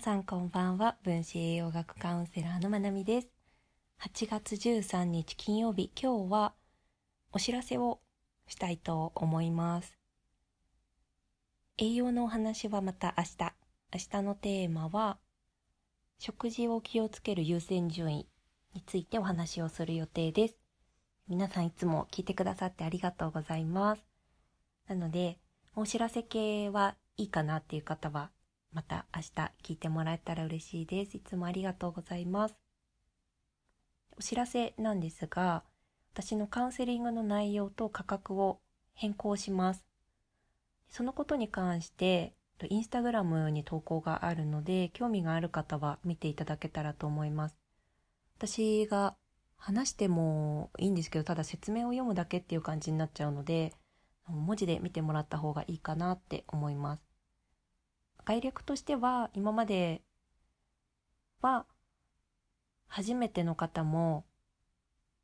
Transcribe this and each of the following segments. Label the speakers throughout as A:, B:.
A: さんこんばんは。分子栄養学カウンセラーのまなみです。8月13日金曜日。今日はお知らせをしたいと思います。栄養のお話はまた明日。明日のテーマは食事を気をつける優先順位についてお話をする予定です。皆さんいつも聞いてくださってありがとうございます。なのでお知らせ系はいいかなっていう方はまた明日聞いてもらえたら嬉しいです。いつもありがとうございます。お知らせなんですが、私のカウンセリングの内容と価格を変更します。そのことに関して、インスタグラムに投稿があるので、興味がある方は見ていただけたらと思います。私が話してもいいんですけど、ただ説明を読むだけっていう感じになっちゃうので、文字で見てもらった方がいいかなって思います。概略としては今までは初めての方も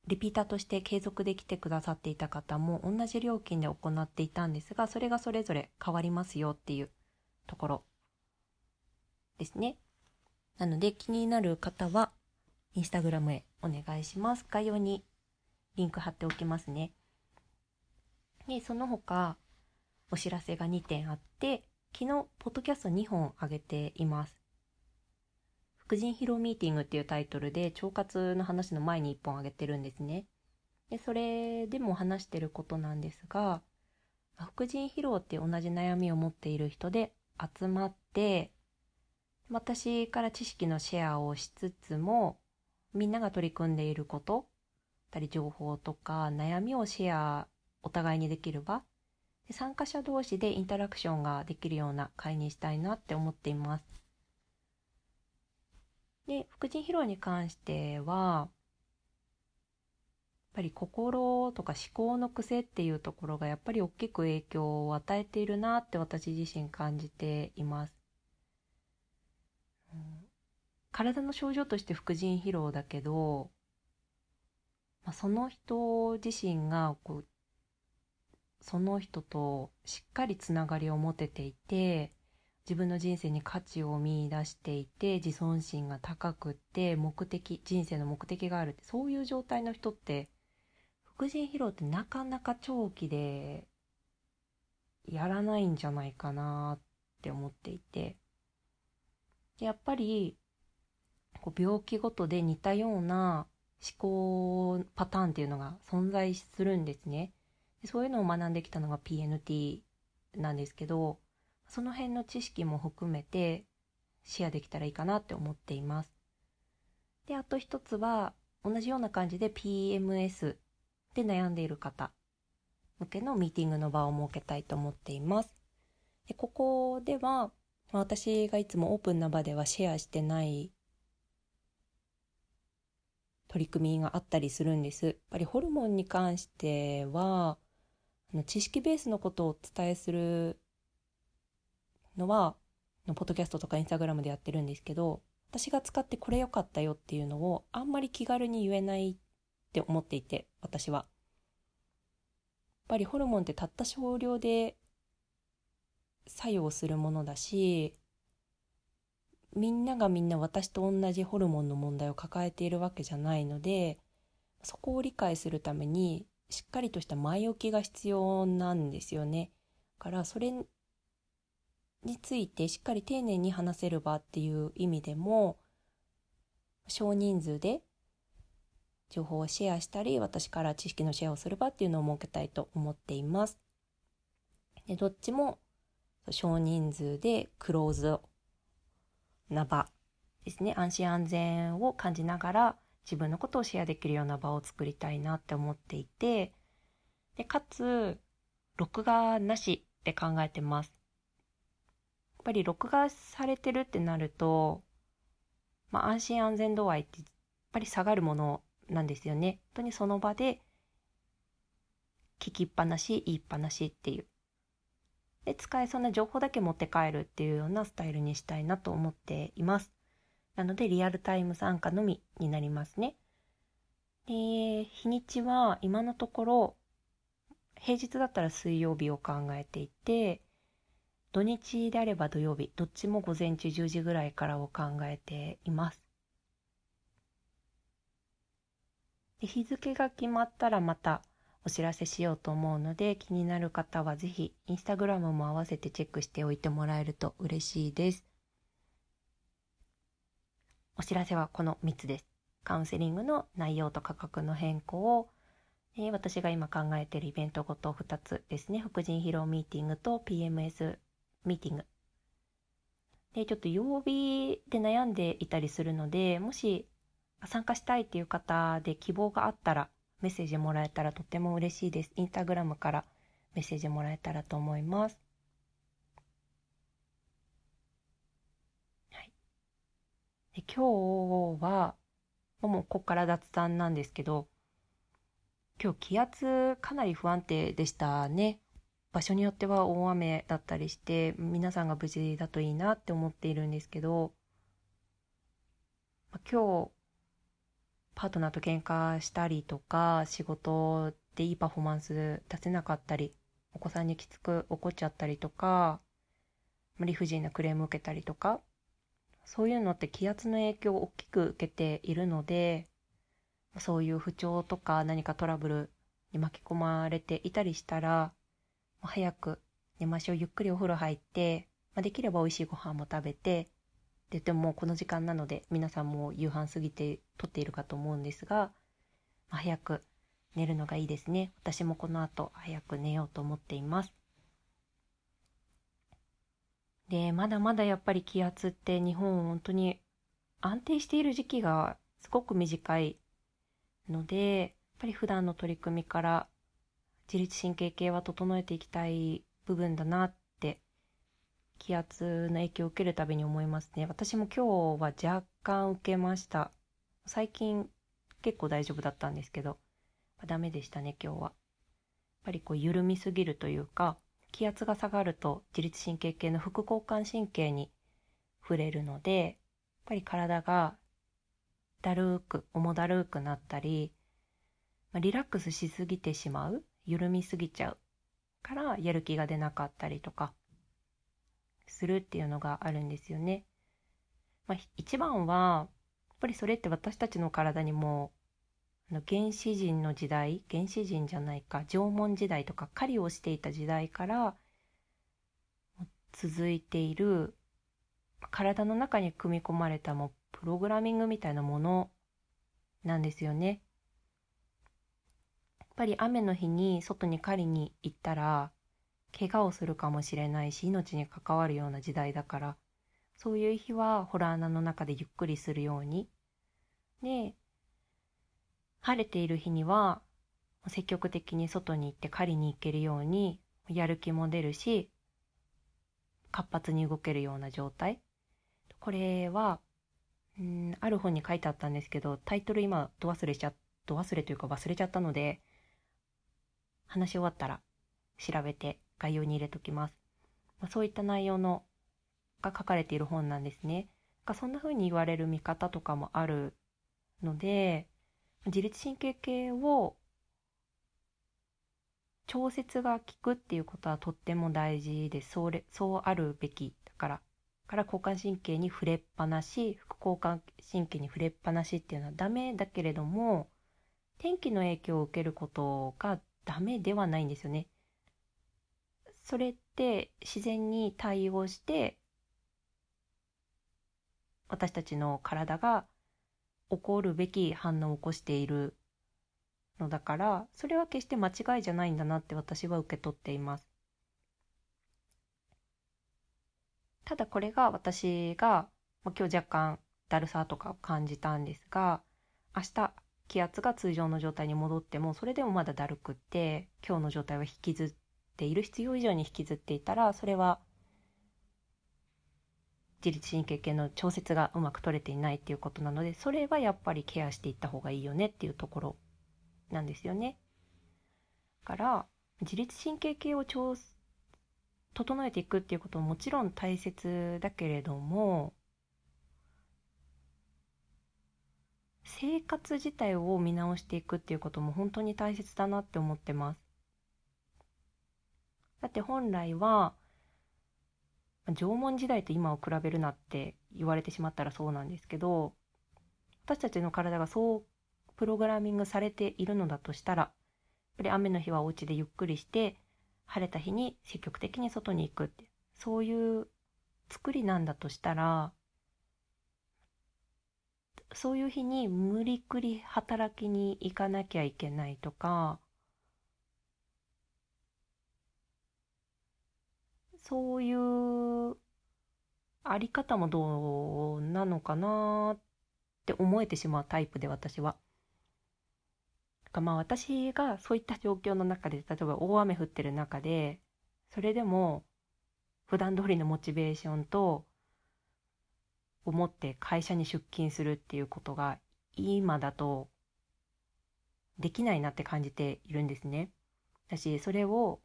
A: リピーターとして継続で来てくださっていた方も同じ料金で行っていたんですがそれがそれぞれ変わりますよっていうところですね。なので気になる方はインスタグラムへお願いします。概要にリンク貼っておきますね。で、その他お知らせが2点あって昨日、ポッドキャスト2本上げています。副腎疲労ミーティングっていうタイトルで腸活の話の前に1本上げてるんですね。で、それでも話してることなんですが、副腎疲労って同じ悩みを持っている人で集まって、私から知識のシェアをしつつも、みんなが取り組んでいること、たり情報とか悩みをシェアお互いにできる場参加者同士でインタラクションができるような会にしたいなって思っています。で、副腎疲労に関しては、やっぱり心とか思考の癖っていうところがやっぱり大きく影響を与えているなって私自身感じています。体の症状として副腎疲労だけど、まあ、その人自身がこうその人としっかりつながりを持てていて自分の人生に価値を見出していて自尊心が高くって目的人生の目的があるってそういう状態の人って副腎疲労ってなかなか長期でやらないんじゃないかなって思っていてやっぱりこう病気ごとで似たような思考パターンっていうのが存在するんですね。そういうのを学んできたのが PNT なんですけどその辺の知識も含めてシェアできたらいいかなって思っています。であと一つは同じような感じで PMS で悩んでいる方向けのミーティングの場を設けたいと思っています。でここでは私がいつもオープンな場ではシェアしてない取り組みがあったりするんです。やっぱりホルモンに関しては知識ベースのことをお伝えするのはのポッドキャストとかインスタグラムでやってるんですけど私が使ってこれ良かったよっていうのをあんまり気軽に言えないって思っていて私は。やっぱりホルモンってたった少量で作用するものだしみんながみんな私と同じホルモンの問題を抱えているわけじゃないのでそこを理解するためにしっかりとした前置きが必要なんですよね。からそれについてしっかり丁寧に話せる場っていう意味でも少人数で情報をシェアしたり私から知識のシェアをする場っていうのを設けたいと思っています。でどっちも少人数でクローズな場ですね安心安全を感じながら自分のことをシェアできるような場を作りたいなって思っていて、で、かつ、録画なしって考えてます。やっぱり録画されてるってなると、まあ、安心安全度合いってやっぱり下がるものなんですよね。本当にその場で聞きっぱなし、言いっぱなしっていう。で、使えそうな情報だけ持って帰るっていうようなスタイルにしたいなと思っています。なのでリアルタイム参加のみになりますね。で、日にちは今のところ平日だったら水曜日を考えていて、土日であれば土曜日どっちも午前中10時ぐらいからを考えていますで日付が決まったらまたお知らせしようと思うので気になる方はぜひインスタグラムも合わせてチェックしておいてもらえると嬉しいですお知らせはこの3つですカウンセリングの内容と価格の変更をえー、私が今考えているイベントごと2つですね。副腎疲労ミーティングと PMS ミーティング。で、ちょっと曜日で悩んでいたりするので、もし参加したいっていう方で希望があったらメッセージもらえたらとっても嬉しいです。インスタグラムからメッセージもらえたらと思います。はい。で今日は、もうここから雑談なんですけど、今日気圧かなり不安定でしたね。場所によっては大雨だったりして皆さんが無事だといいなって思っているんですけど今日パートナーと喧嘩したりとか仕事でいいパフォーマンス出せなかったりお子さんにきつく怒っちゃったりとか理不尽なクレーム受けたりとかそういうのって気圧の影響を大きく受けているのでそういう不調とか何かトラブルに巻き込まれていたりしたら、早く寝ましょう。ゆっくりお風呂入って、まあ、できれば美味しいご飯も食べて、で、でもこの時間なので、皆さんも夕飯過ぎて撮っているかと思うんですが、まあ、早く寝るのがいいですね。私もこの後早く寝ようと思っています。で、まだまだやっぱり気圧って日本本当に安定している時期がすごく短いので、やっぱり普段の取り組みから自律神経系は整えていきたい部分だなって気圧の影響を受けるたびに思いますね。私も今日は若干受けました。最近結構大丈夫だったんですけど、ダメでしたね、今日は。やっぱりこう緩みすぎるというか、気圧が下がると自律神経系の副交感神経に触れるので、やっぱり体がだるく重だるくなったり、まあ、リラックスしすぎてしまう緩みすぎちゃうからやる気が出なかったりとかするっていうのがあるんですよね。まあ、一番はやっぱりそれって私たちの体にもあの原始人の時代原始人じゃないか縄文時代とか狩りをしていた時代から続いている体の中に組み込まれたもプログラミングみたいなものなんですよね。やっぱり雨の日に外に狩りに行ったら怪我をするかもしれないし命に関わるような時代だからそういう日はホラー穴の中でゆっくりするようにで晴れている日には積極的に外に行って狩りに行けるようにやる気も出るし活発に動けるような状態。これはうんある本に書いてあったんですけどタイトル今ど忘れちゃど忘れというか忘れちゃったので話し終わったら調べて概要に入れときます、まあ、そういった内容のが書かれている本なんですね。そんな風に言われる見方とかもあるので自律神経系を調節が効くっていうことはとっても大事でそうれそうあるべきだからから交感神経に触れっぱなし副交感神経に触れっぱなしっていうのはダメだけれども天気の影響を受けることがダメではないんですよね。それって自然に対応して私たちの体が起こるべき反応を起こしているのだからそれは決して間違いじゃないんだなって私は受け取っています。ただこれが私が今日若干だるさとかを感じたんですが明日気圧が通常の状態に戻ってもそれでもまだだるくって今日の状態は引きずっている必要以上に引きずっていたらそれは自律神経系の調節がうまく取れていないっていうことなのでそれはやっぱりケアしていった方がいいよねっていうところなんですよね。から自律神経系を調整えていくっていうことももちろん大切だけれども生活自体を見直していくっていうことも本当に大切だなって思ってます。だって本来は縄文時代と今を比べるなって言われてしまったらそうなんですけど私たちの体がそうプログラミングされているのだとしたらやっぱり雨の日はお家でゆっくりして晴れた日に積極的に外に行くってそういう作りなんだとしたらそういう日に無理くり働きに行かなきゃいけないとかそういうあり方もどうなのかなって思えてしまうタイプで私は。まあ私がそういった状況の中で例えば大雨降ってる中でそれでも普段通りのモチベーションと思って会社に出勤するっていうことが今だとできないなって感じているんですね。だしそれを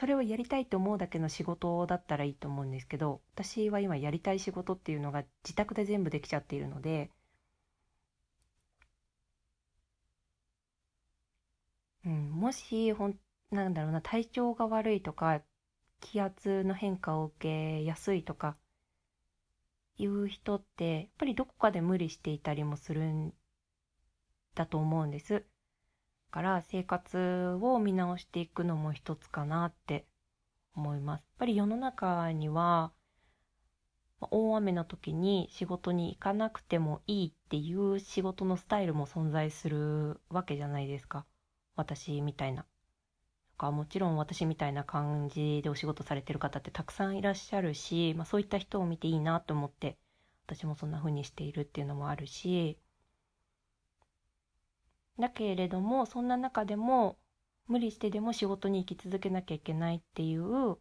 A: それをやりたいと思うだけの仕事だったらいいと思うんですけど私は今やりたい仕事っていうのが自宅で全部できちゃっているので、うん、もしほんなんだろうな体調が悪いとか気圧の変化を受けやすいとかいう人ってやっぱりどこかで無理していたりもするんだと思うんです。から生活を見直していくのも一つかなって思います。やっぱり世の中には大雨の時に仕事に行かなくてもいいっていう仕事のスタイルも存在するわけじゃないですか。私みたいな。とかもちろん私みたいな感じでお仕事されてる方ってたくさんいらっしゃるし、まあ、そういった人を見ていいなと思って私もそんな風にしているっていうのもあるしだけれどもそんな中でも無理してでも仕事に行き続けなきゃいけないっていう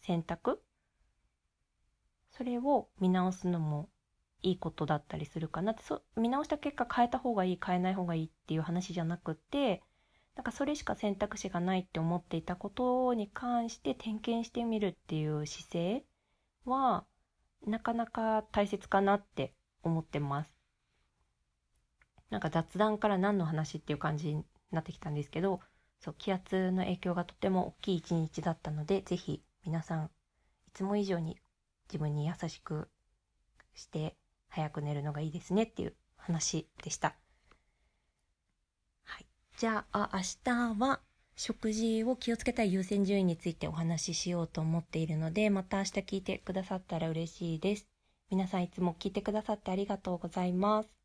A: 選択？それを見直すのもいいことだったりするかなってそ見直した結果変えた方がいい変えない方がいいっていう話じゃなくてなんかそれしか選択肢がないって思っていたことに関して点検してみるっていう姿勢はなかなか大切かなって思ってます。なんか雑談から何の話っていう感じになってきたんですけどそう気圧の影響がとても大きい一日だったので是非皆さんいつも以上に自分に優しくして早く寝るのがいいですねっていう話でした。はい。じゃあ、明日は食事を気をつけたい優先順位についてお話ししようと思っているので、また明日聞いてくださったら嬉しいです。皆さんいつも聞いてくださってありがとうございます。